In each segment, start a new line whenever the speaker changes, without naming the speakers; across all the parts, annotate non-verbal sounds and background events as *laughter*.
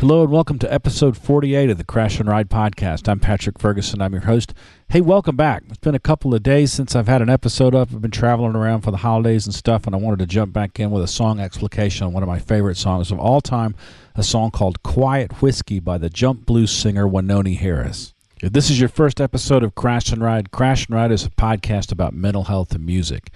Hello and welcome to episode 48 of the Crash and Ride podcast. I'm Patrick Ferguson. I'm your host. Hey, welcome back. It's been a couple of days since I've had an episode up. I've been traveling around for the holidays and stuff, and I wanted to jump back in with a song explication on one of my favorite songs of all time, a song called Quiet Whiskey by the jump blues singer Wynonie Harris. If this is your first episode of Crash and Ride, Crash and Ride is a podcast about mental health and music.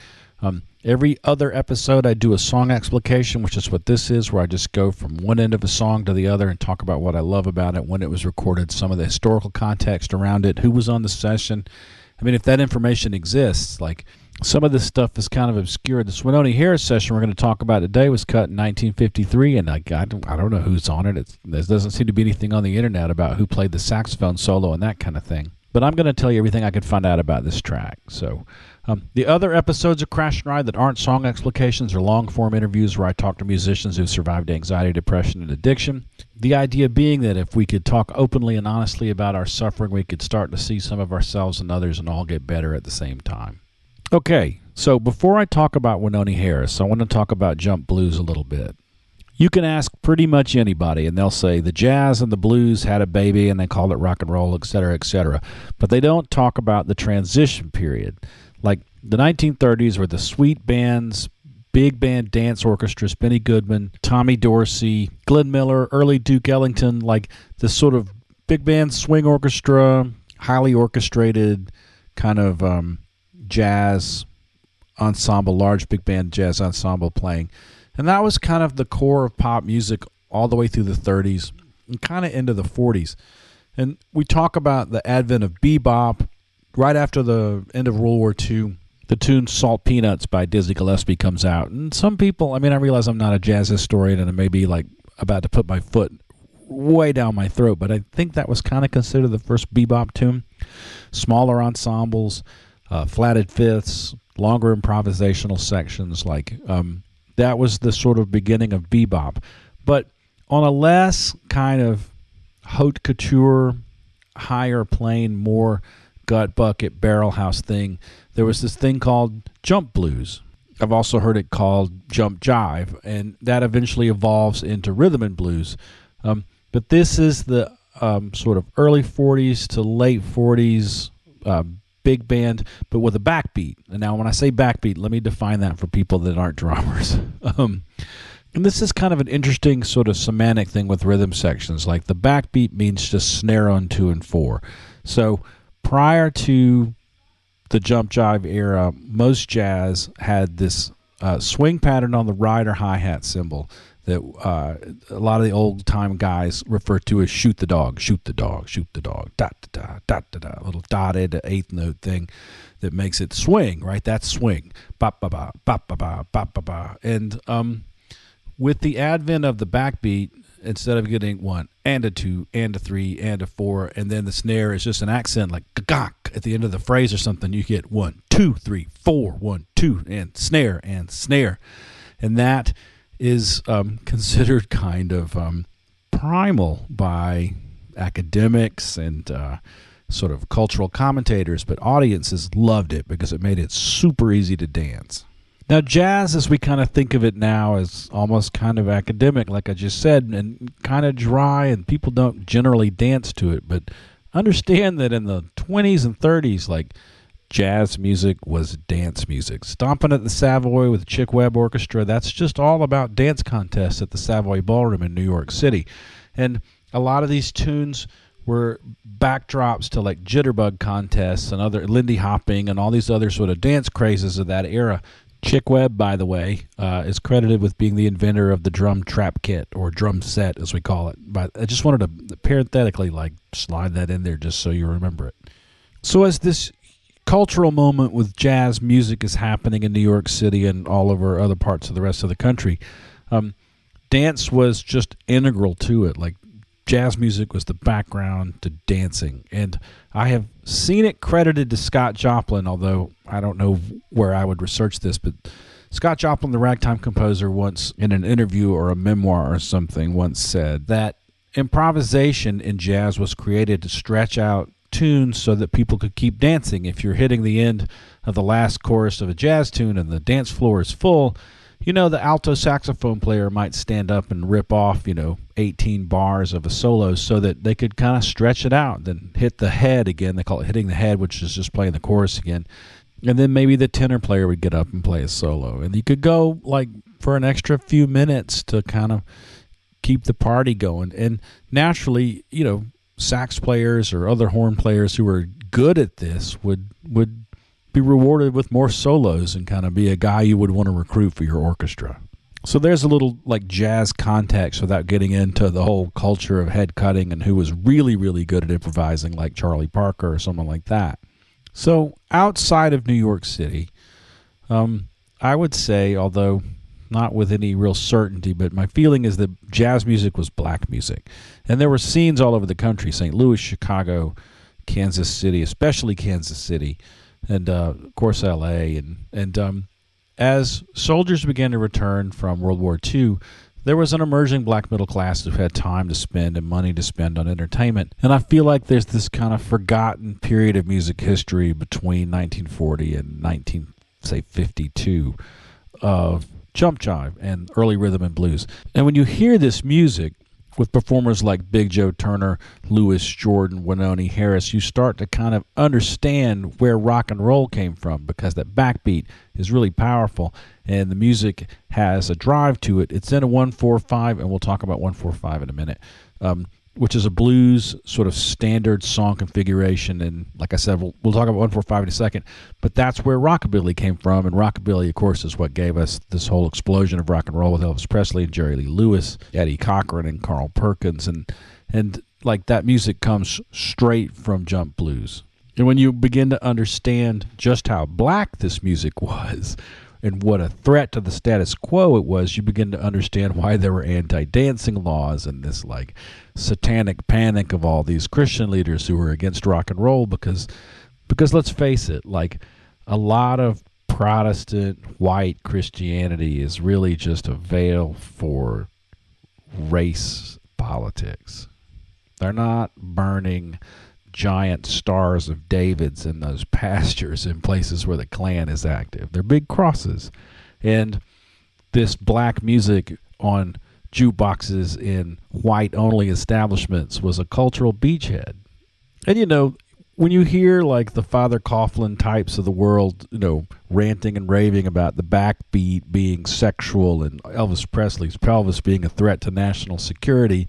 Um, every other episode, I do a song explication, which is what this is, where I just go from one end of a song to the other and talk about what I love about it, when it was recorded, some of the historical context around it, who was on the session. I mean, if that information exists, like some of this stuff is kind of obscure. The Wynonie Harris session we're going to talk about today was cut in 1953, and I, I, don't, I don't know who's on it. It's, there doesn't seem to be anything on the internet about who played the saxophone solo and that kind of thing. But I'm going to tell you everything I could find out about this track. So um, the other episodes of Crash and Ride that aren't song explications are long form interviews where I talk to musicians who've survived anxiety, depression, and addiction. The idea being that if we could talk openly and honestly about our suffering, we could start to see some of ourselves and others and all get better at the same time. Okay, so before I talk about Wynonie Harris, I want to talk about jump blues a little bit. You can ask pretty much anybody, and they'll say the jazz and the blues had a baby and they called it rock and roll, et cetera, et cetera. But they don't talk about the transition period like the 1930s were the sweet bands, big band dance orchestras, Benny Goodman, Tommy Dorsey, Glenn Miller, early Duke Ellington, like this sort of big band swing orchestra, highly orchestrated kind of um, jazz ensemble, large big band jazz ensemble playing. And that was kind of the core of pop music all the way through the 30s and kind of into the 40s. And we talk about the advent of bebop right after the end of World War II, the tune Salt Peanuts by Dizzy Gillespie comes out. And some people, I mean, I realize I'm not a jazz historian and I may be like about to put my foot way down my throat, but I think that was kind of considered the first bebop tune. Smaller ensembles, uh, flatted fifths, longer improvisational sections. Like um, that was the sort of beginning of bebop. But on a less kind of haute couture, higher plane, more gut bucket barrel house thing, there was this thing called jump blues. I've also heard it called jump jive, and that eventually evolves into rhythm and blues. Um, but this is the um, sort of early 40s to late 40s uh, big band, but with a backbeat. And now, when I say backbeat, let me define that for people that aren't drummers. *laughs* um, and this is kind of an interesting sort of semantic thing with rhythm sections. Like the backbeat means just snare on two and four. So prior to the jump jive era, most jazz had this uh, swing pattern on the ride or hi hat cymbal that uh, a lot of the old time guys refer to as shoot the dog, shoot the dog, shoot the dog, da da da da da little dotted eighth note thing that makes it swing, right? That's swing, ba ba ba ba ba ba ba ba ba, and um, with the advent of the backbeat, instead of getting one and a two and a three and a four, and then the snare is just an accent like gak at the end of the phrase or something, you get one, two, three, four, one, two, and snare and snare. And that is um, considered kind of um, primal by academics and uh, sort of cultural commentators, but audiences loved it because it made it super easy to dance. Now, jazz, as we kind of think of it now, is almost kind of academic, like I just said, and kind of dry, and people don't generally dance to it. But understand that in the 20s and 30s, like jazz music was dance music. Stomping at the Savoy with the Chick Webb Orchestra, that's just all about dance contests at the Savoy Ballroom in New York City. And a lot of these tunes were backdrops to like jitterbug contests and other Lindy hopping and all these other sort of dance crazes of that era. Chick Webb, by the way, uh, is credited with being the inventor of the drum trap kit or drum set, as we call it. But I just wanted to parenthetically like slide that in there just so you remember it. So as this cultural moment with jazz music is happening in New York City and all over other parts of the rest of the country, um, dance was just integral to it. Like jazz music was the background to dancing. And I have seen it credited to Scott Joplin, although I don't know where I would research this, but Scott Joplin, the ragtime composer, once in an interview or a memoir or something, once said that improvisation in jazz was created to stretch out tunes so that people could keep dancing. If you're hitting the end of the last chorus of a jazz tune and the dance floor is full, you know, the alto saxophone player might stand up and rip off, you know, 18 bars of a solo so that they could kind of stretch it out, then hit the head again. They call it hitting the head, which is just playing the chorus again. And then maybe the tenor player would get up and play a solo. And you could go like for an extra few minutes to kind of keep the party going. And naturally, you know, sax players or other horn players who are good at this would would be rewarded with more solos and kind of be a guy you would want to recruit for your orchestra. So there's a little like jazz context without getting into the whole culture of head cutting and who was really really good at improvising like Charlie Parker or someone like that. So outside of New York City, um, I would say, although not with any real certainty, but my feeling is that jazz music was black music. And there were scenes all over the country St. Louis, Chicago, Kansas City, especially Kansas City, and uh, of course LA. And, and um, as soldiers began to return from World War II, there was an emerging black middle class who had time to spend and money to spend on entertainment. And I feel like there's this kind of forgotten period of music history between 1940 and 19, say, 52 of jump jive and early rhythm and blues. And when you hear this music, with performers like Big Joe Turner, Louis Jordan, Wynonie Harris, you start to kind of understand where rock and roll came from because that backbeat is really powerful and the music has a drive to it. It's in a 145, and we'll talk about 145 in a minute. Um, which is a blues sort of standard song configuration. And like I said, we'll, we'll talk about 145 in a second. But that's where rockabilly came from. And rockabilly, of course, is what gave us this whole explosion of rock and roll with Elvis Presley and Jerry Lee Lewis, Eddie Cochran, and Carl Perkins. And, and like that music comes straight from jump blues. And when you begin to understand just how black this music *laughs* was, and what a threat to the status quo it was, you begin to understand why there were anti dancing laws and this like satanic panic of all these Christian leaders who were against rock and roll because because let's face it, like a lot of Protestant white Christianity is really just a veil for race politics. They're not burning giant stars of Davids in those *laughs* pastures in places where the Klan is active. They're big crosses. And this black music on jukeboxes in white only establishments was a cultural beachhead. And you know, when you hear like the Father Coughlin types of the world, you know, ranting and raving about the backbeat being sexual and Elvis Presley's pelvis being a threat to national security,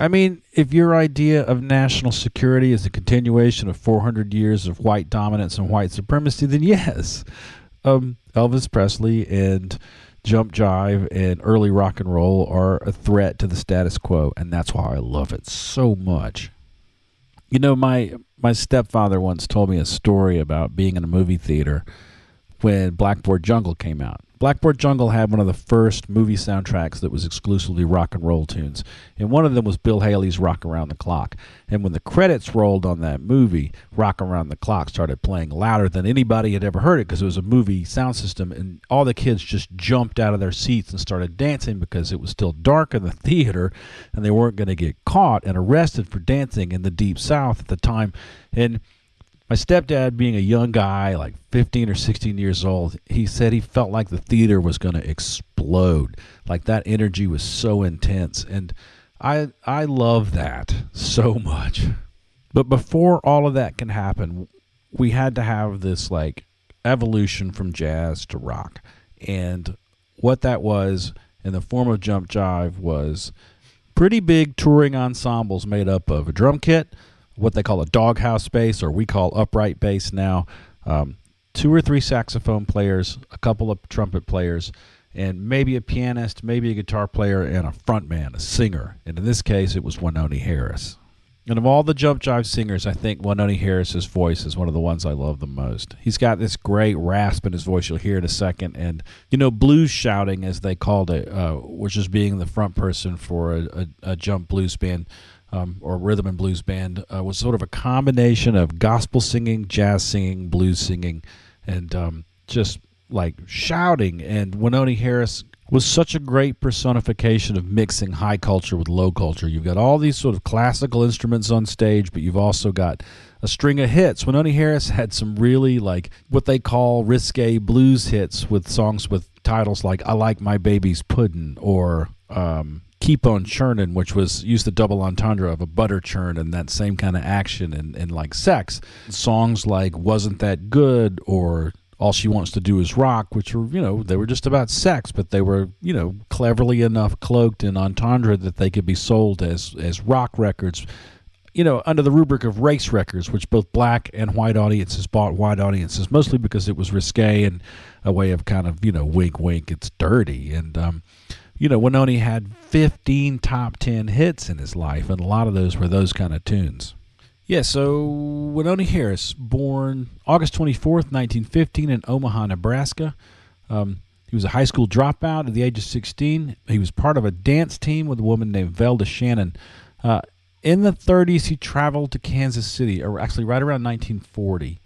I mean, if your idea of national security is a continuation of 400 years of white dominance and white supremacy, then yes, um, Elvis Presley and jump jive and early rock and roll are a threat to the status quo, and that's why I love it so much. You know, my my stepfather once told me a story about being in a movie theater when Blackboard Jungle came out. Blackboard Jungle had one of the first movie soundtracks that was exclusively rock and roll tunes, and one of them was Bill Haley's Rock Around the Clock. And when the credits rolled on that movie, Rock Around the Clock started playing louder than anybody had ever heard it because it was a movie sound system, and all the kids just jumped out of their seats and started dancing because it was still dark in the *laughs* theater, and they weren't going to get caught and arrested for dancing in the Deep South at the time. And my stepdad, being a young guy, like 15 or 16 years old, he said he felt like the theater was going to explode. Like that energy was so intense. And I, I love that so much. But before all of that can happen, we had to have this like evolution from jazz to rock. And what that was in the form of jump jive was pretty big touring ensembles made up of a drum kit what they call a doghouse bass, or we call upright bass now. Um, two or three saxophone players, a couple of trumpet players, and maybe a pianist, maybe a guitar player, and a frontman, a singer. And in this case, it was Wynonie Harris. And of all the jump jive singers, I think Wynonie Harris's voice is one of the ones I love the most. He's got this great rasp in his voice. You'll hear in a second. And, you know, blues shouting, as they called it, uh, was just being the front person for a, a, a jump blues band um, or rhythm and blues band uh, was sort of a combination of gospel singing, jazz singing, blues singing, and um, just like shouting. And Wynonie Harris was such a great personification of mixing high culture with low culture. You've got all these sort of classical instruments on stage, but you've also got a string of hits. Wynonie Harris *laughs* had some really like what they call risque blues hits with songs with titles like "I Like My Baby's Puddin'" or um, "Keep on Churnin'," which was used the double entendre of a butter churn and that same kind of action and, and like sex. Songs like "Wasn't That Good" or all she wants to do is rock, which were, you know, they were just about sex, but they were, you know, cleverly enough cloaked in entendre that they could be sold as as rock records, you know, under the rubric of race records, which both black and white audiences bought white audiences, mostly because it was risque and a way of kind of, you know, wink, wink, it's dirty. And, um, you know, Wynonie had 15 top 10 hits in his life, and a lot of those were those kind of tunes. Yeah, so Wynonie Harris, born August 24th, 1915, in Omaha, Nebraska. Um, he was a high school dropout at the age of 16. He was part of a dance team with a woman named Velda Shannon. Uh, in the 30s, he traveled to Kansas City, or actually right around 1940,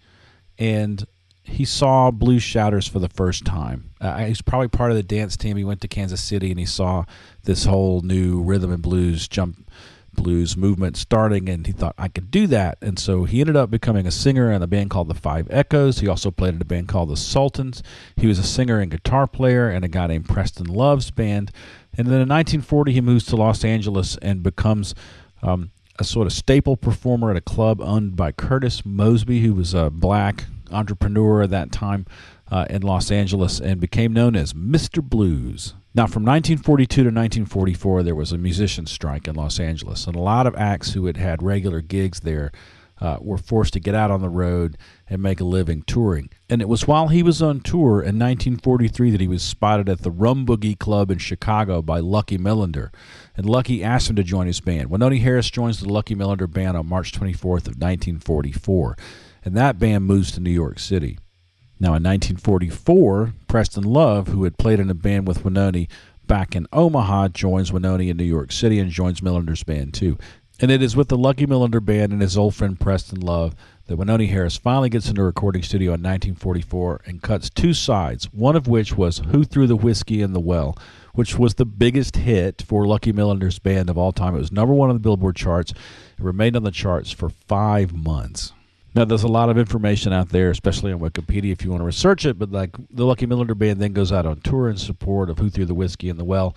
and he saw Blues Shouters for the first time. Uh, he's probably part of the dance team. He went to Kansas City and he saw this whole new rhythm and blues jump blues movement starting, and he thought I could do that. And so he ended up becoming a singer in a band called the Five Echoes. He also played in a band called the Sultans. He was a singer and guitar player in a guy named Preston Love's band. And then in 1940, he moves to Los Angeles and becomes um, a sort of staple performer at a club owned by Curtis Mosby, who was a black entrepreneur at that time uh, in Los Angeles and became known as Mr. Blues. Now, from 1942 to 1944, there was a musician strike in Los Angeles, and a lot of acts who had had regular gigs there uh, were forced to get out on the road and make a living touring. And it was while he was on tour in 1943 that he was spotted at the Rum Boogie Club in Chicago by Lucky Millinder. And Lucky asked him to join his band. Wynonie Harris joins the Lucky Millinder band on March 24th of 1944, and that band moves to New York City. Now, in 1944, Preston Love, who had played in a band with Wynonie back in Omaha, joins Wynonie in New York City and joins Millinder's band too. And it is with the Lucky Millinder band and his old friend Preston Love that Wynonie Harris finally gets into a recording studio in 1944 and cuts two sides, one of which was Who Threw the Whiskey in the Well, which was the biggest hit for Lucky Millinder's band of all time. It was number one on the Billboard charts. It remained on the charts for five months. Now, there's a lot of information out there, especially on Wikipedia if you want to research it. But like the Lucky Millinder Band then goes out on tour in support of Who Threw the Whiskey in the Well,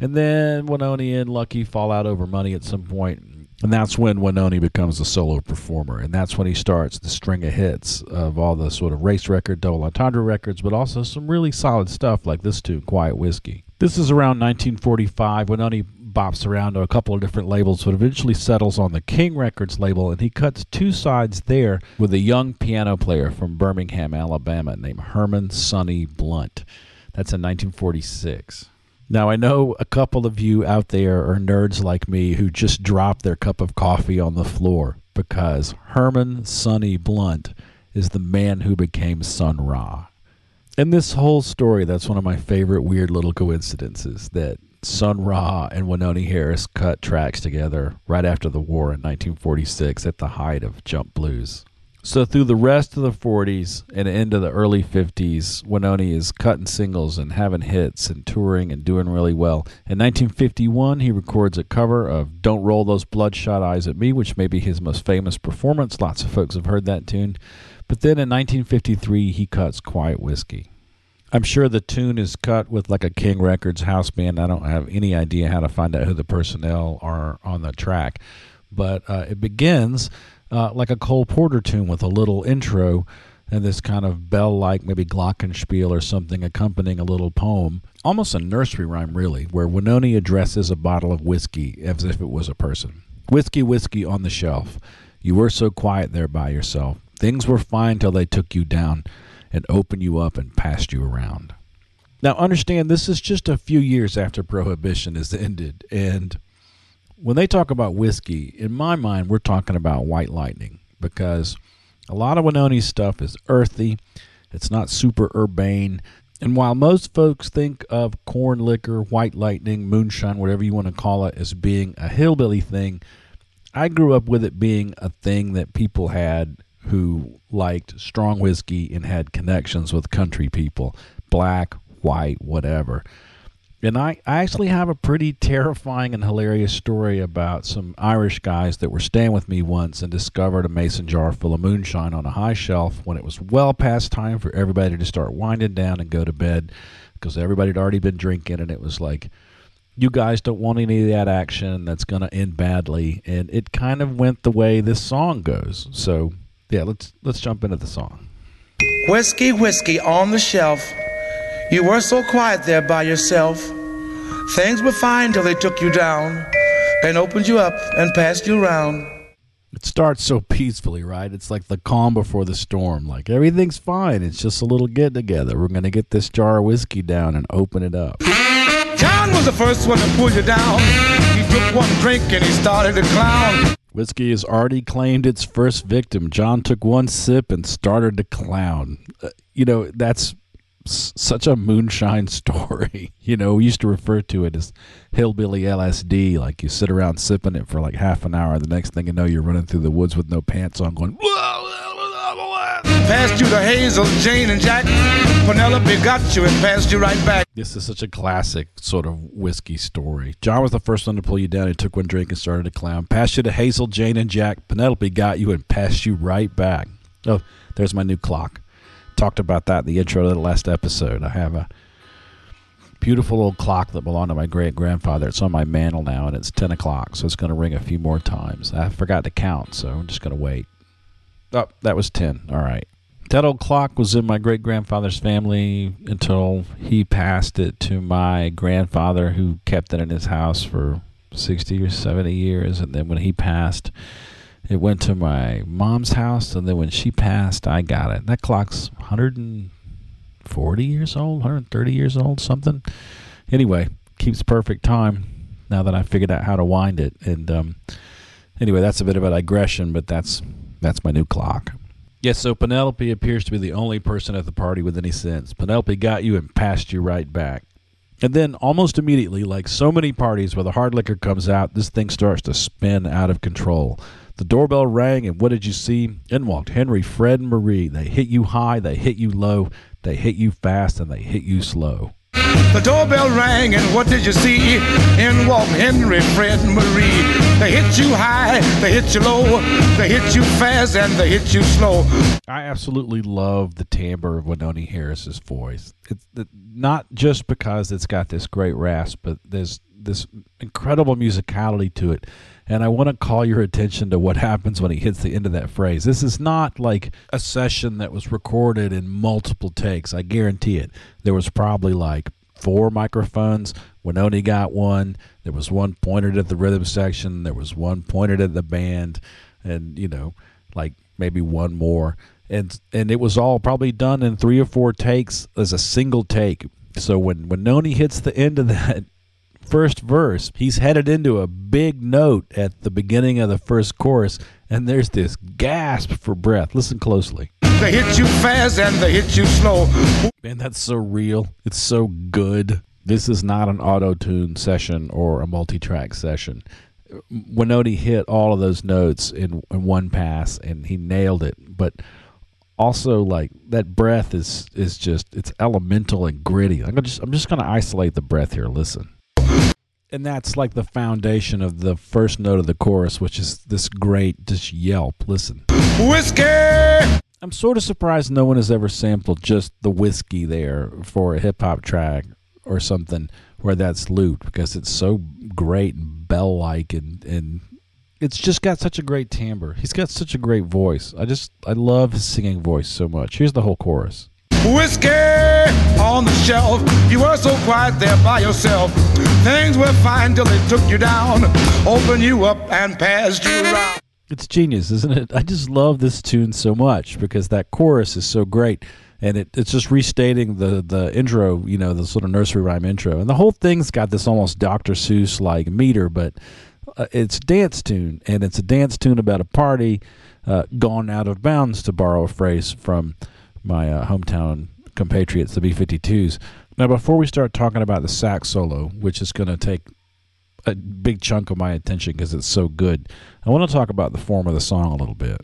and then Wynonie and Lucky fall out over money at some point, and that's when Wynonie becomes a solo performer, and that's when he starts the string of hits of all the sort of race record, double entendre records, but also some really solid stuff like this tune, Quiet Whiskey. This is around 1945. Wynonie bops around to a couple of different labels, but eventually settles on the King Records label, and he cuts two sides there with a young piano player from Birmingham, Alabama, named Herman Sonny Blount. That's in 1946. Now, I know a couple of you out there are nerds like me who just drop their cup of coffee on the floor because Herman Sonny Blount is the man who became Sun Ra. In this whole story, that's one of my favorite weird little coincidences that Sun Ra and Wynonie Harris cut tracks together right after the war in 1946 at the height of jump blues. So through the rest of the 40s and into the early 50s, Wynonie is cutting singles and having hits and touring and doing really well. In 1951, he records a cover of Don't Roll Those Bloodshot Eyes at Me, which may be his most famous performance. Lots of folks have heard that tune. But then in 1953, he cuts Quiet Whiskey. I'm sure the tune is cut with like a King Records house band. I don't have any idea how to find out who the personnel are on the track, but uh, it begins uh, like a Cole Porter tune with a little intro and this kind of bell-like, maybe glockenspiel or something accompanying a little poem, almost a nursery rhyme, really, where Wynonie addresses a bottle of whiskey as if it was a person. Whiskey, whiskey on the shelf. You were so quiet there by yourself. Things were fine till they took you down and open you up and passed you around. Now, understand this is just a few years after Prohibition is *laughs* ended. And when they talk about whiskey, in my mind, we're talking about white lightning because a lot of Wynonie's stuff is earthy, it's not super urbane. And while most folks think of corn liquor, white lightning, moonshine, whatever you want to call it, as being a hillbilly thing, I grew up with it being a thing that people had who liked strong whiskey and had connections with country people, black, white, whatever. And I, I actually have a pretty terrifying and hilarious story about some Irish guys that were staying with me once and discovered a mason jar full of moonshine on a high shelf when it was well past time for everybody to start winding down and go to bed because everybody had already been drinking and it was like you guys don't want any of that action that's going to end badly and it kind of went the way this song goes so yeah let's let's jump into the song
whiskey whiskey on the shelf you were so quiet there by yourself. Things were fine till they took you down and opened you up and passed you around.
It starts so peacefully, right? It's like the calm before the storm. Like everything's fine. It's just a little get together. We're going to get this jar of whiskey down and open it up.
John was the first one to pull you down. He took one drink and he started to clown.
Whiskey has already claimed its first victim. John took one sip and started to clown. Uh, you know, that's such a moonshine *laughs* story. You know, we used to refer to it as hillbilly LSD. Like you sit around sipping it for like half an hour. The next thing you know, you're running through the woods with no pants on, going.
Passed you to Hazel, Jane, and Jack. Penelope got you and passed you right back.
This is such a classic sort of whiskey story. John was the first one to pull you down. He took one drink and started to clown. Passed you to Hazel, Jane, and Jack. Penelope got you and passed you right back. Oh, there's my new clock talked about that in the intro to the last episode. I have a beautiful old clock that belonged to my great grandfather. It's on my mantle now, and it's 10 o'clock, so it's going to ring a few more times. I forgot to count, so I'm just going to wait. Oh, that was 10. All right. That old clock was in my great grandfather's family until he passed it to my grandfather, who kept it in his house for 60 or 70 years. And then when he passed, it went to my mom's house, and then when she passed, I got it. That clock's 140 years old, 130 years old, something. Anyway, keeps perfect time now that I figured out how to wind it. And um, anyway, that's a bit of a digression, but that's that's my new clock. Yes, so Penelope appears to be the only person at the party with any sense. Penelope got you and passed you right back. And then almost immediately, like so many parties where the hard liquor comes out, this thing starts to spin out of control. The doorbell rang, and what did you see? In walked Henry, Fred, and Marie. They hit you high, they hit you low, they hit you fast, and they hit you slow.
The doorbell rang, and what did you see? In walked Henry, Fred, and Marie. They hit you high, they hit you low, they hit you fast, and they hit you slow.
I absolutely love the timbre of Wynonie Harris's voice. It's not just because it's got this great rasp, but there's this incredible musicality to it and I want to call your attention to what happens when he hits the end of that phrase. This is not like a session that was recorded in multiple takes. I guarantee it. There was probably like four microphones. Wynonie got one. There was one pointed at the rhythm section. There was one pointed at the band, and you know, like maybe one more. And and it was all probably done in three or four takes as a single take. So when Wynonie hits the end of that first verse, he's headed into a big note at the beginning of the first chorus, and there's this gasp for breath. Listen closely.
They hit you fast and they hit you slow.
Man, that's so real. It's so good. This is not an auto tune session or a multi track session. Wynonie hit all of those notes in, in one pass and he nailed it. But also like that breath is is just it's elemental and gritty. I'm just I'm just gonna isolate the breath here. Listen and that's like the foundation of the first note of the chorus, which is this great just yelp. Listen.
Whiskey!
I'm sort of surprised no one has ever sampled just the whiskey there for a hip hop track or something where that's looped because it's so great and bell like and, and it's just got such a great timbre. He's got such a great voice. I just I love his singing voice so much. Here's the whole chorus.
Whiskey on the shelf. You were so quiet there by yourself. Things were fine till they took you down, opened you up and passed you around.
It's genius, isn't it? I just love this tune so much because that chorus is so great. And it, it's just restating the, the intro, you know, the sort of nursery rhyme intro. And the whole thing's got this almost Dr. Seuss like meter, but uh, it's dance tune. And it's a dance tune about a party uh, gone out of bounds, to borrow a phrase from my uh, hometown compatriots, the B 52s. Now, before we start talking about the sax solo, which is going to take a big chunk of my attention because it's so good, I want to talk about the form of the song a little bit.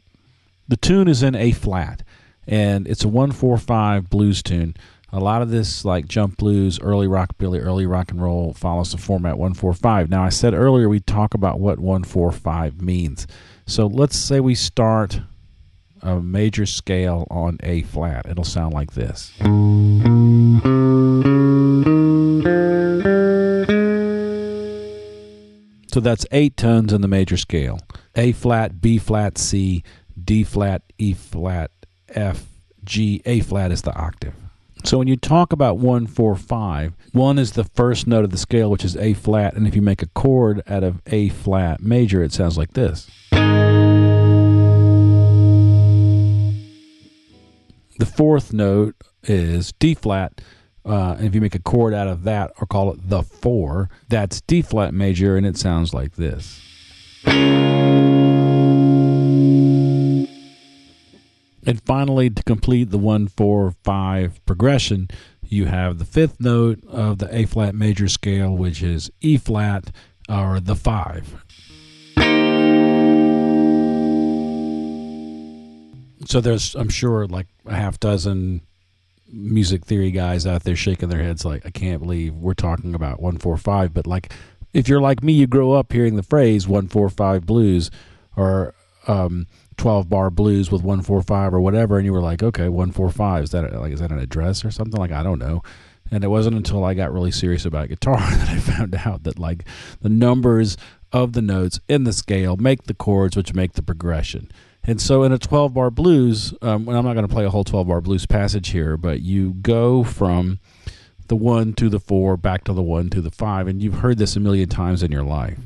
The tune is in A flat, and it's a 145 blues tune. a lot of this like jump blues, early rockabilly, early rock and roll follows the format 145. Now I said earlier we talk about what 145 means. So let's say we start a major scale on A flat. It'll sound like this. So that's eight tones in the major scale A flat, B flat, C, D flat, E flat, F, G, A flat is the octave. So when you talk about 145, 1 is the first note of the scale, which is A flat, and if you make a chord out of A flat major, it sounds like this. The fourth note is D flat, uh, if you make a chord out of that or call it the four, that's D flat major, and it sounds like this. And finally, to complete the one, four, five progression, you have the fifth note of the A flat major scale, which is E flat or the five. So there's, I'm sure, like a half dozen music theory guys out there shaking their heads like, I can't believe we're talking about 145. But like, if you're like me, you grow up hearing the phrase 145 blues or um, 12 bar blues with 145 or whatever. And you were like, okay, 145. Is that like, is that an address or something? Like, I don't know. And it wasn't until I got really serious about guitar *laughs* that I found out that like the numbers of the notes in the scale make the chords, which make the progression. And so in a 12 bar blues, um, I'm not going to play a whole 12 bar blues passage here, but you go from the one to the four, back to the one to the five, and you've heard this a million times in your life.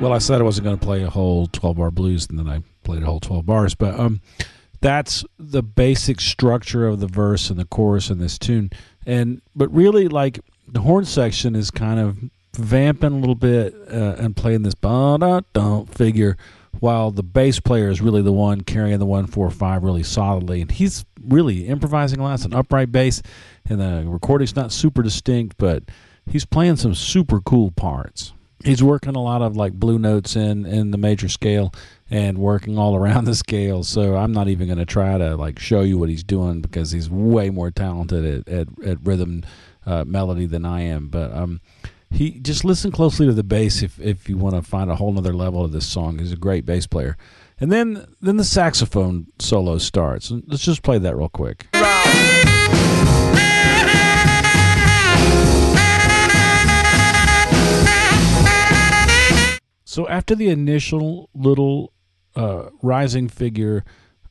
Well, I said I wasn't going to play a whole 12 bar blues, and then I played a whole 12 bars, but um, that's the basic structure of the verse and the chorus in this tune. And but really like the horn section is kind of vamping a little bit uh, and playing this don't figure while the bass player is really the one carrying the 145 really solidly. And he's really improvising a lot it's an upright bass and the recording's not super distinct but he's playing some super cool parts he's working a lot of like blue notes in in the major scale and working all around the scale. So I'm not even going to try to like show you what he's doing because he's way more talented at at, at rhythm uh, melody than I am. But um, he just listen closely to the bass if if you want to find a whole nother level of this song. He's a great bass player. And then then the saxophone solo starts. Let's just play that real quick. So after the initial little uh, rising figure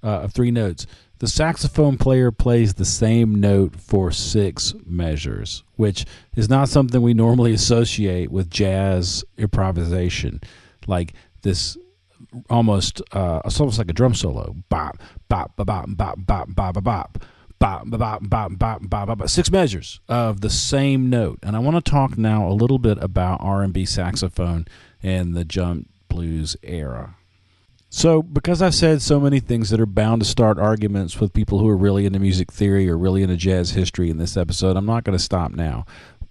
uh, of three notes. The saxophone player plays the same note for six measures, which is not something we normally associate with jazz improvisation. Like this almost uh, it's almost like a drum solo. Bop, bop, bop, bop, bop, bop, bop, bop. Bop, bop, bop, bop, bop, bop, bop, six measures of the same note. And I want to talk now a little bit about R&B saxophone and the jump blues era. So, because I've said so many things that are bound to start arguments with people who are really into music theory or really into jazz history in this episode, I'm not going to stop now.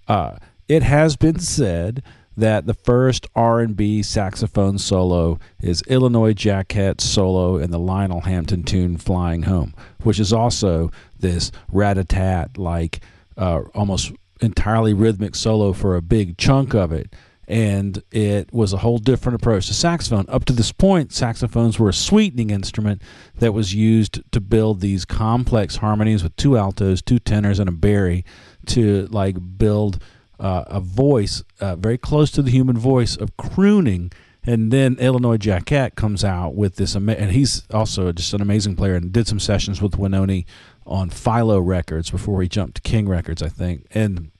Uh, it has been said that the first R&B saxophone solo is Illinois Jacquet's solo in the Lionel Hampton tune "Flying Home," which is also this rat-a-tat like uh, almost entirely rhythmic solo for a big chunk of it and it was a whole different approach to saxophone. Up to this point, saxophones were a sweetening instrument that was used to build these complex harmonies with two altos, two tenors, and a bari to like build uh, a voice uh, very close to the human voice of crooning. And then Illinois Jacquet comes out with this, and he's also just an amazing player and did some sessions with Wynonie on Philo Records before he jumped to King Records, I think. And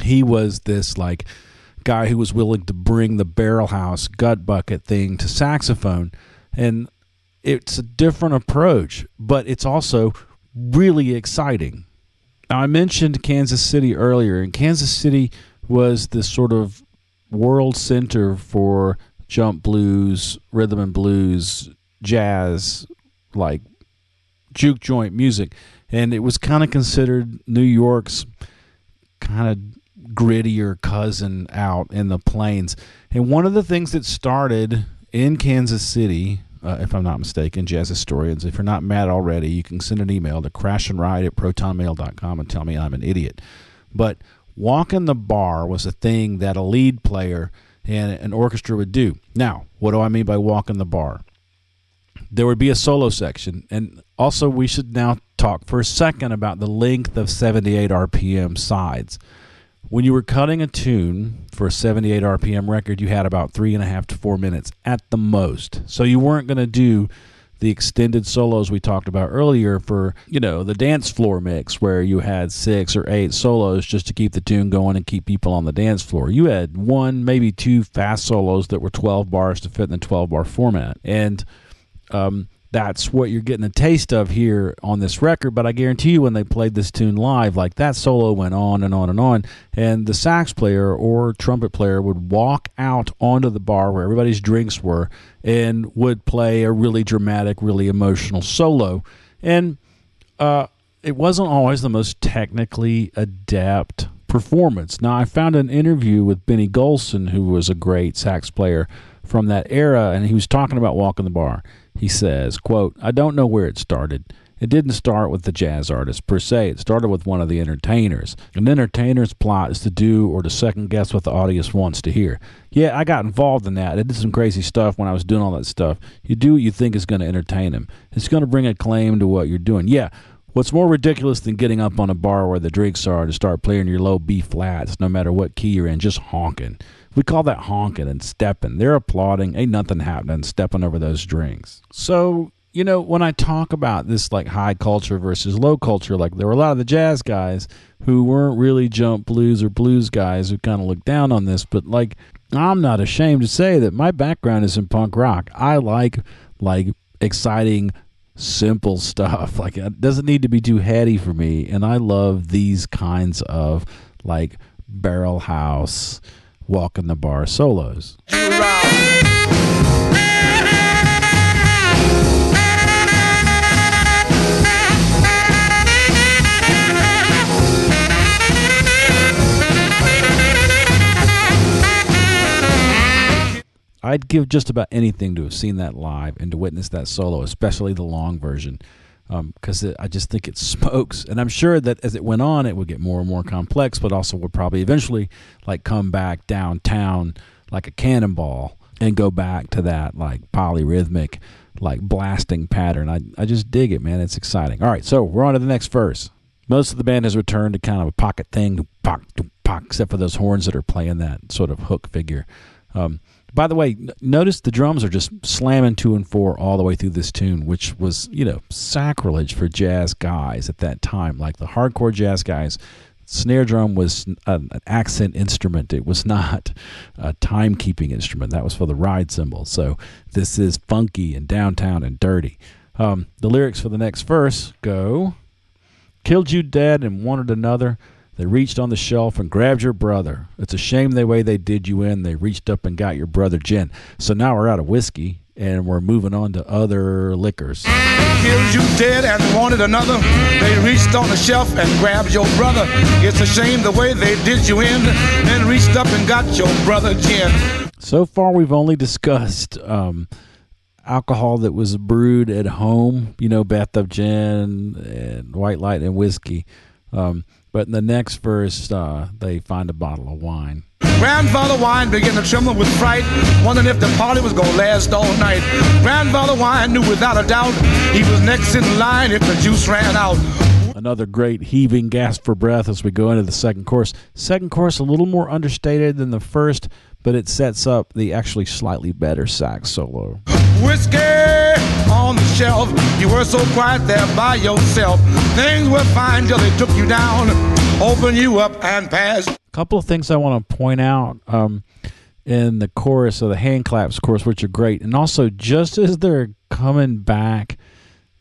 he was this like guy who was willing to bring the barrel house gut bucket thing to saxophone. And it's a different approach, but it's also really exciting. Now, I mentioned Kansas City earlier, and Kansas City was this sort of world center for jump blues, rhythm and blues, jazz, like juke joint music. And it was kind of considered New York's kind of grittier cousin out in the plains. And one of the things that started in Kansas City, uh, if I'm not mistaken, jazz historians, if you're not mad already, you can send an email to crashandride at protonmail.com and tell me I'm an idiot. But walking the bar was a thing that a lead player and an orchestra would do. Now, what do I mean by walking the bar? There would be a solo section, and also we should now talk for a second about the length of 78 RPM sides when you were cutting a tune for a 78 RPM record, you had about three and a half to four minutes at the most. So you weren't going to do the extended solos we talked about earlier for, you know, the dance floor mix where you had six or eight solos just to keep the tune going and keep people on the dance floor. You had one, maybe two fast solos that were 12 bars to fit in the 12 bar format. And, um, that's what you're getting a taste of here on this record. But I guarantee you, when they played this tune live, like that solo went on and on and on, and the sax player or trumpet player would walk out onto the bar where everybody's drinks were and would play a really dramatic, really emotional solo. And uh, it wasn't always the most technically adept performance. Now, I found an interview with Benny Golson, who was a great sax player from that era, and he was talking about walking the bar. He says, quote, I don't know where it started. It didn't start with the jazz artist per se. It started with one of the entertainers. An entertainer's plot is to do or to second guess what the audience wants to hear. Yeah, I got involved in that. I did some crazy stuff when I was doing all that stuff. You do what you think is going to entertain them. It's going to bring a claim to what you're doing. Yeah, what's more ridiculous than getting up on a bar where the drinks are to start playing your low B flats, no matter what key you're in, just honking? We call that honking and stepping. They're applauding. Ain't nothing happening, stepping over those drinks. So, you know, when I talk about this like high culture versus low culture, like there were a lot of the jazz guys who weren't really jump blues or blues guys who kind of looked down on this, but like I'm not ashamed to say that my background is in punk rock. I like like exciting simple stuff. *laughs* Like it doesn't need to be too heady for me and I love these kinds of like barrel house walking the bar solos. I'd give just about anything to have seen that live and to witness that solo, especially the long version because um, I just think it smokes. And I'm sure that as it went on, it would get more and more complex, but also would probably eventually like come back downtown like a cannonball and go back to that like polyrhythmic, like blasting pattern. I I just dig it, man. It's exciting. All right, so we're on to the next verse. Most of the band has returned to kind of a pocket thing, except for those horns that are playing that sort of hook figure. Um, by the way, notice the drums are just slamming two and four all the way through this tune, which was, you know, sacrilege for jazz guys at that time. Like the hardcore jazz guys, snare drum was an, accent instrument. It was *laughs* not a timekeeping instrument. That was for the ride cymbal. So this is funky and downtown and dirty. Um, the lyrics for the next verse go Killed you dead and wanted another they reached on the shelf and grabbed your brother. It's a shame the way they did you in. They reached up and got your brother gin. So now we're out of whiskey and we're moving on to other liquors.
Killed you dead and wanted another. They reached on the shelf and grabbed your brother. It's a shame the way they did you in. Then reached up and got your brother gin.
So far, we've only discussed. Um, alcohol that was brewed at home, you know, bathtub gin and white light and whiskey. Um, but in the next verse, uh, they find a bottle of wine.
Grandfather Wine began to tremble with fright, wondering if the party was going to last all night. Grandfather Wine knew without a doubt he was next in line if the juice ran out.
Another great heaving gasp for breath as we go into the second course. Second course, a little more understated than the first, but it sets up the actually slightly better sax solo.
Whiskey on the shelf, you were so quiet there by yourself. Things were fine till they took you down, open you up and pass. A
couple of things I want to point out um, in the chorus of the hand claps course, which are great, and also just as they're coming back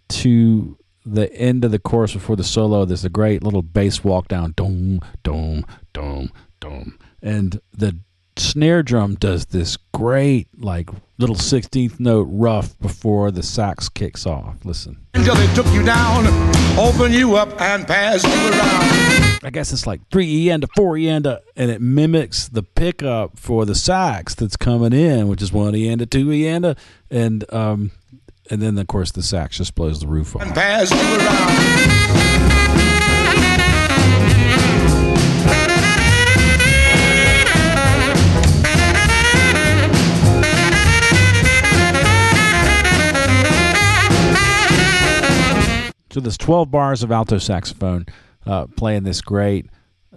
to the end of the chorus before the solo, there's a great little bass walk down, dome, dome, dome, dome, and the snare drum does this great like little 16th note ruff before the sax kicks off. Listen.
Until they took you down, open you up and passed you around.
I guess it's like three E end to four E end to, and it mimics the pickup for the sax that's coming in, which is one E end to two E end and um, and then of course the sax just blows the roof off.
And passed you around.
So there's 12 bars of alto saxophone uh, playing this great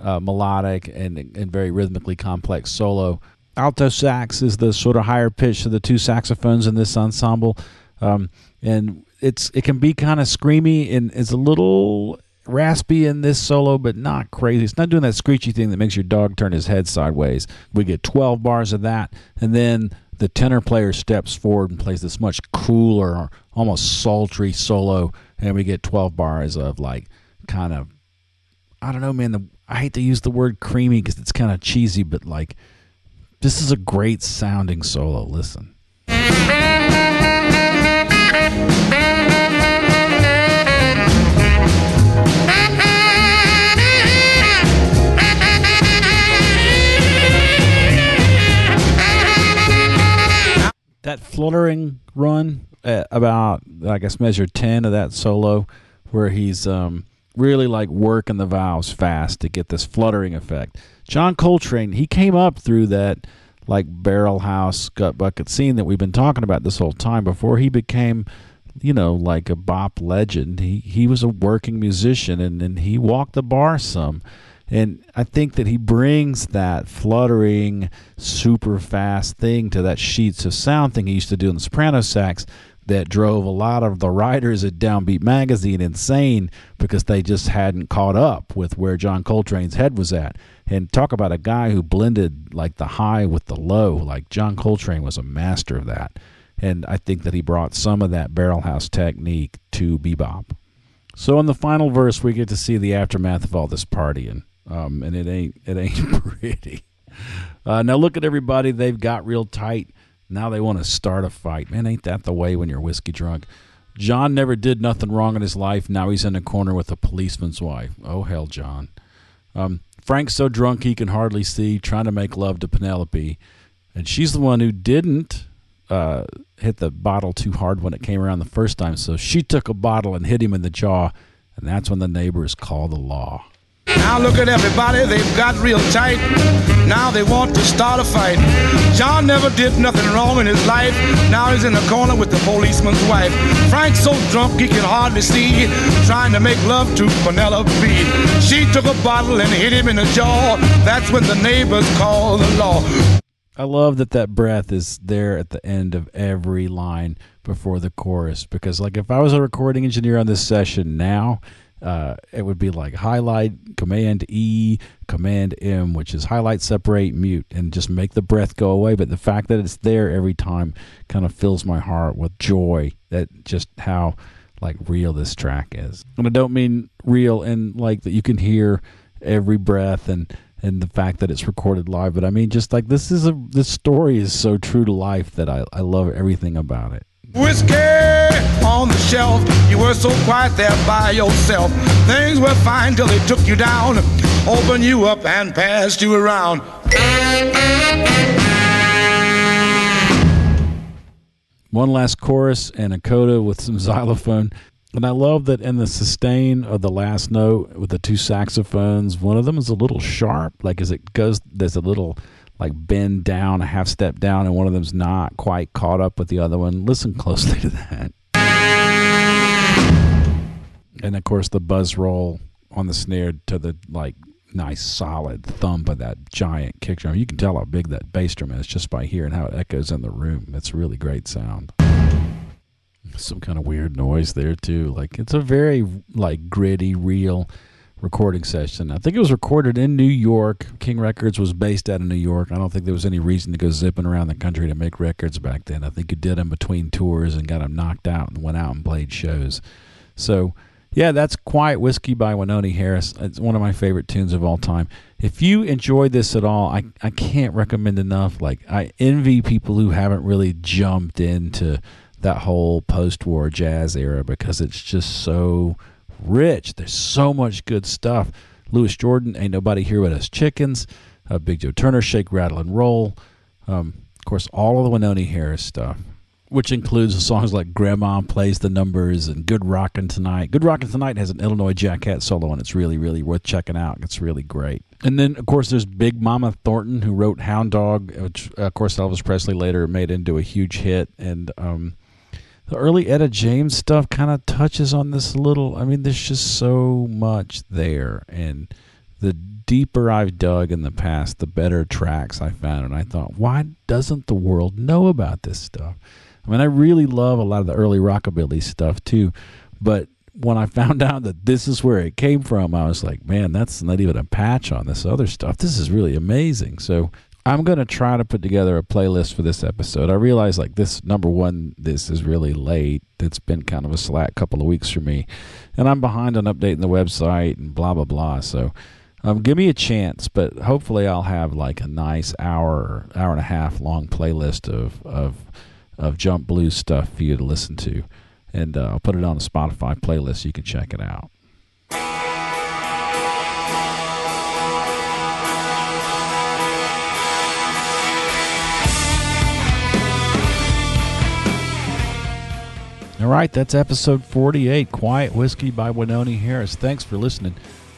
uh, melodic and, and very rhythmically complex solo. Alto sax is the sort of higher pitch of the two saxophones in this ensemble, um, and it's it can be kind of screamy and it's a little raspy in this solo, but not crazy. It's not doing that screechy thing that makes your dog turn his head sideways. We get 12 bars of that, and then the tenor player steps forward and plays this much cooler, almost sultry solo, and we get 12 bars of like kind of, I don't know, man. The, I hate to use the word creamy because it's kind of cheesy, but like this is a great sounding solo. Listen. That fluttering run at about I guess measure ten of that solo, where he's um, really like working the valves fast to get this fluttering effect. John Coltrane he came up through that like barrel house gut bucket scene that we've been talking about this whole time before. He became you know like a bop legend. He he was a working musician and and he walked the bar some and I think that he brings that fluttering, super fast thing to that sheets of sound thing he used to do in the soprano sax that drove a lot of the writers at Downbeat Magazine insane because they just hadn't caught up with where John Coltrane's head was at. And talk about a guy who blended like the high with the low. Like John Coltrane was a master of that. And I think that he brought some of that barrelhouse technique to bebop. So in the final verse, we get to see the aftermath of all this partying um, and it ain't it ain't *laughs* pretty. Uh, now look at everybody; they've got real tight. Now they want to start a fight. Man, ain't that the way when you're whiskey drunk? John never did nothing wrong in his life. Now he's in a corner with a policeman's wife. Oh hell, John. Um, Frank's so drunk he can hardly see, trying to make love to Penelope, and she's the one who didn't uh, hit the bottle too hard when it came around the first time. So she took a bottle and hit him in the jaw, and that's when the neighbors call the law.
Now look at everybody, they've got real tight. Now they want to start a fight. John never did nothing wrong in his life. Now he's in the corner with the policeman's wife. Frank's so drunk he can hardly see, trying to make love to Penelope. She took a bottle and hit him in the jaw. That's when the neighbors call the law.
I love that that breath is there at the end of every line before the chorus because, like, if I was a recording engineer on this session now, uh, it would be like highlight command E command M which is highlight separate mute and just make the breath go away. But the fact that it's there every time kind of fills my heart with joy that just how like real this track is. And I don't mean real and like that you can hear every breath and and the fact that it's recorded live but I mean just like this is a this story is so true to life that I, I love everything about it.
Whiskey on the shelf. You were so quiet there by yourself. Things were fine till they took you down, opened you up and passed you around.
One last chorus and a coda with some xylophone. And I love that in the sustain of the last note with the two saxophones, one of them is a little sharp, like as it goes, there's a little like bend down, a half step down, and one of them's not quite caught up with the other one. Listen closely to that. And of course, the buzz roll on the snare to the like nice solid thump of that giant kick drum. You can tell how big that bass drum is just by hearing how it echoes in the room. It's really great sound. Some kind of weird noise there too. Like it's a very like gritty, real recording session. I think it was recorded in New York. King Records was based out of New York. I don't think there was any reason to go zipping around the country to make records back then. I think you did them between tours and got them knocked out and went out and played shows. So Yeah, that's Quiet Whiskey by Wynonie Harris. It's one of my favorite tunes of all time. If you enjoyed this at all, I, I can't recommend enough. Like, I envy people who haven't really jumped into that whole post war jazz era because it's just so rich. There's so much good stuff. Louis Jordan, Ain't Nobody Here But Us Chickens, uh, Big Joe Turner, Shake, Rattle, and Roll. Um, of course, all of the Wynonie Harris stuff which includes songs like Grandma Plays the Numbers and Good Rockin' Tonight. Good Rockin' Tonight has an Illinois Jacquet solo, and it's really, really worth checking out. It's really great. And then, of course, there's Big Mama Thornton, who wrote Hound Dog, which, of course, Elvis Presley later made into a huge hit. And um, the early Etta James stuff kind of touches on this little. I mean, there's just so much there. And the deeper I've dug in the past, the better tracks I found. And I thought, why doesn't the world know about this stuff? I mean, I really love a lot of the early rockabilly stuff too, but when I found *laughs* out that this is where it came from, I was like, man, that's not even a patch on this other stuff. This is really amazing. So I'm going to try to put together a playlist for this episode. I realize, like, this number one, this is really late. It's been kind of a slack couple of weeks for me. And I'm behind on updating the website and blah, blah, blah. So um, give me a chance, but hopefully I'll have like a nice hour, hour and a half long playlist of, of, of jump blues stuff for you to listen to. And uh, I'll put it on the Spotify playlist so you can check it out. All right, that's episode 48 Quiet Whiskey by Wynonie Harris. Thanks for listening.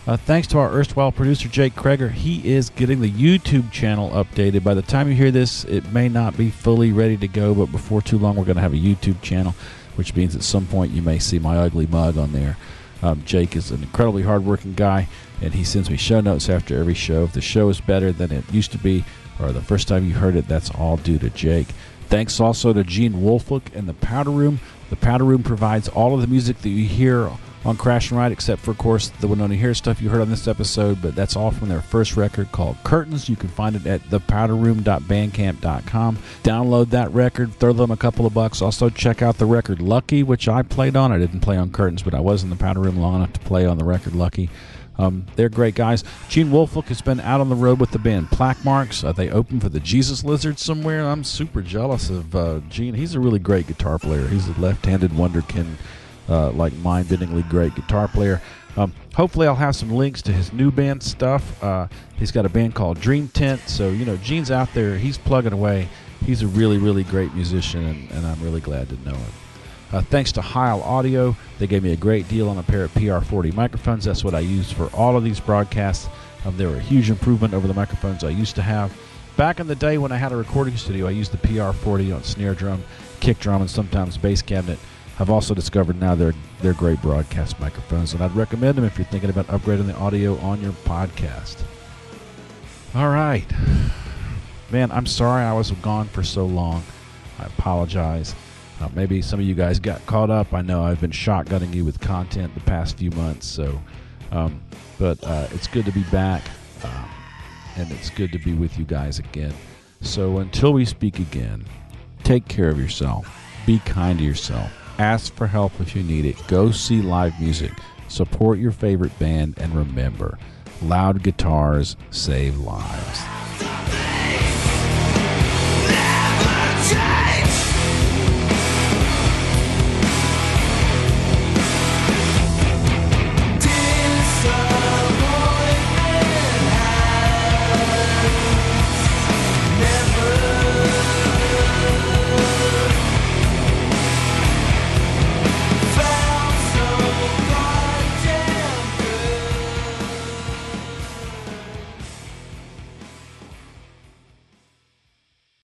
Uh, thanks to our erstwhile producer, Jake Kreger. He is getting the YouTube channel updated. By the time you hear this, it may not be fully ready to go, but before too long, we're going to have a YouTube channel, which means at some point you may see my ugly mug on there. Um, Jake is an incredibly hardworking guy, and he sends me show notes after every show. If the show is better than it used to be, or the first time you heard it, that's all due to Jake. Thanks also to Gene Wolflick and the Powder Room. The Powder Room provides all of the music that you hear on Crash and Ride, except for, of course, the Wynonie Harris stuff you heard on this episode, but that's all from their first record called Curtains. You can find it at thepowderroom.bandcamp.com. Download that record, throw them a couple of bucks. Also, check out the record Lucky, which I played on. I didn't play on Curtains, but I was in the Powder Room long enough to play on the record Lucky. Um, they're great guys. Gene Wolflick has been out on the road with the band Plaque Marks. Uh, they open for the Jesus Lizard somewhere. I'm super jealous of uh, Gene. He's a really great guitar player. He's a left-handed wonderkin uh, like mind-bendingly great guitar player. Um, hopefully, I'll have some links to his new band stuff. Uh, he's got a band called Dream Tent, so you know Gene's out there. He's plugging away. He's a really, really great musician, and, and I'm really glad to know him. Uh, thanks to Heil Audio, they gave me a great deal on a pair of PR40 microphones. That's what I use for all of these broadcasts. Um, they were a huge improvement over the microphones I used to have. Back in the day when I had a recording studio, I used the PR40 on snare drum, kick drum, and sometimes bass cabinet. I've also discovered now they're they're great broadcast microphones, and I'd recommend them if you're thinking about upgrading the audio on your podcast. All right, man, I'm sorry I was gone for so long. I apologize. Uh, maybe some of you guys got caught up. I know I've been shotgunning you with content the past few months, so um, but uh, it's good to be back, um, and it's good to be with you guys again. So until we speak again, take care of yourself. Be kind to yourself Ask for help if you need it. Go see live music. Support your favorite band. And remember, loud guitars save lives.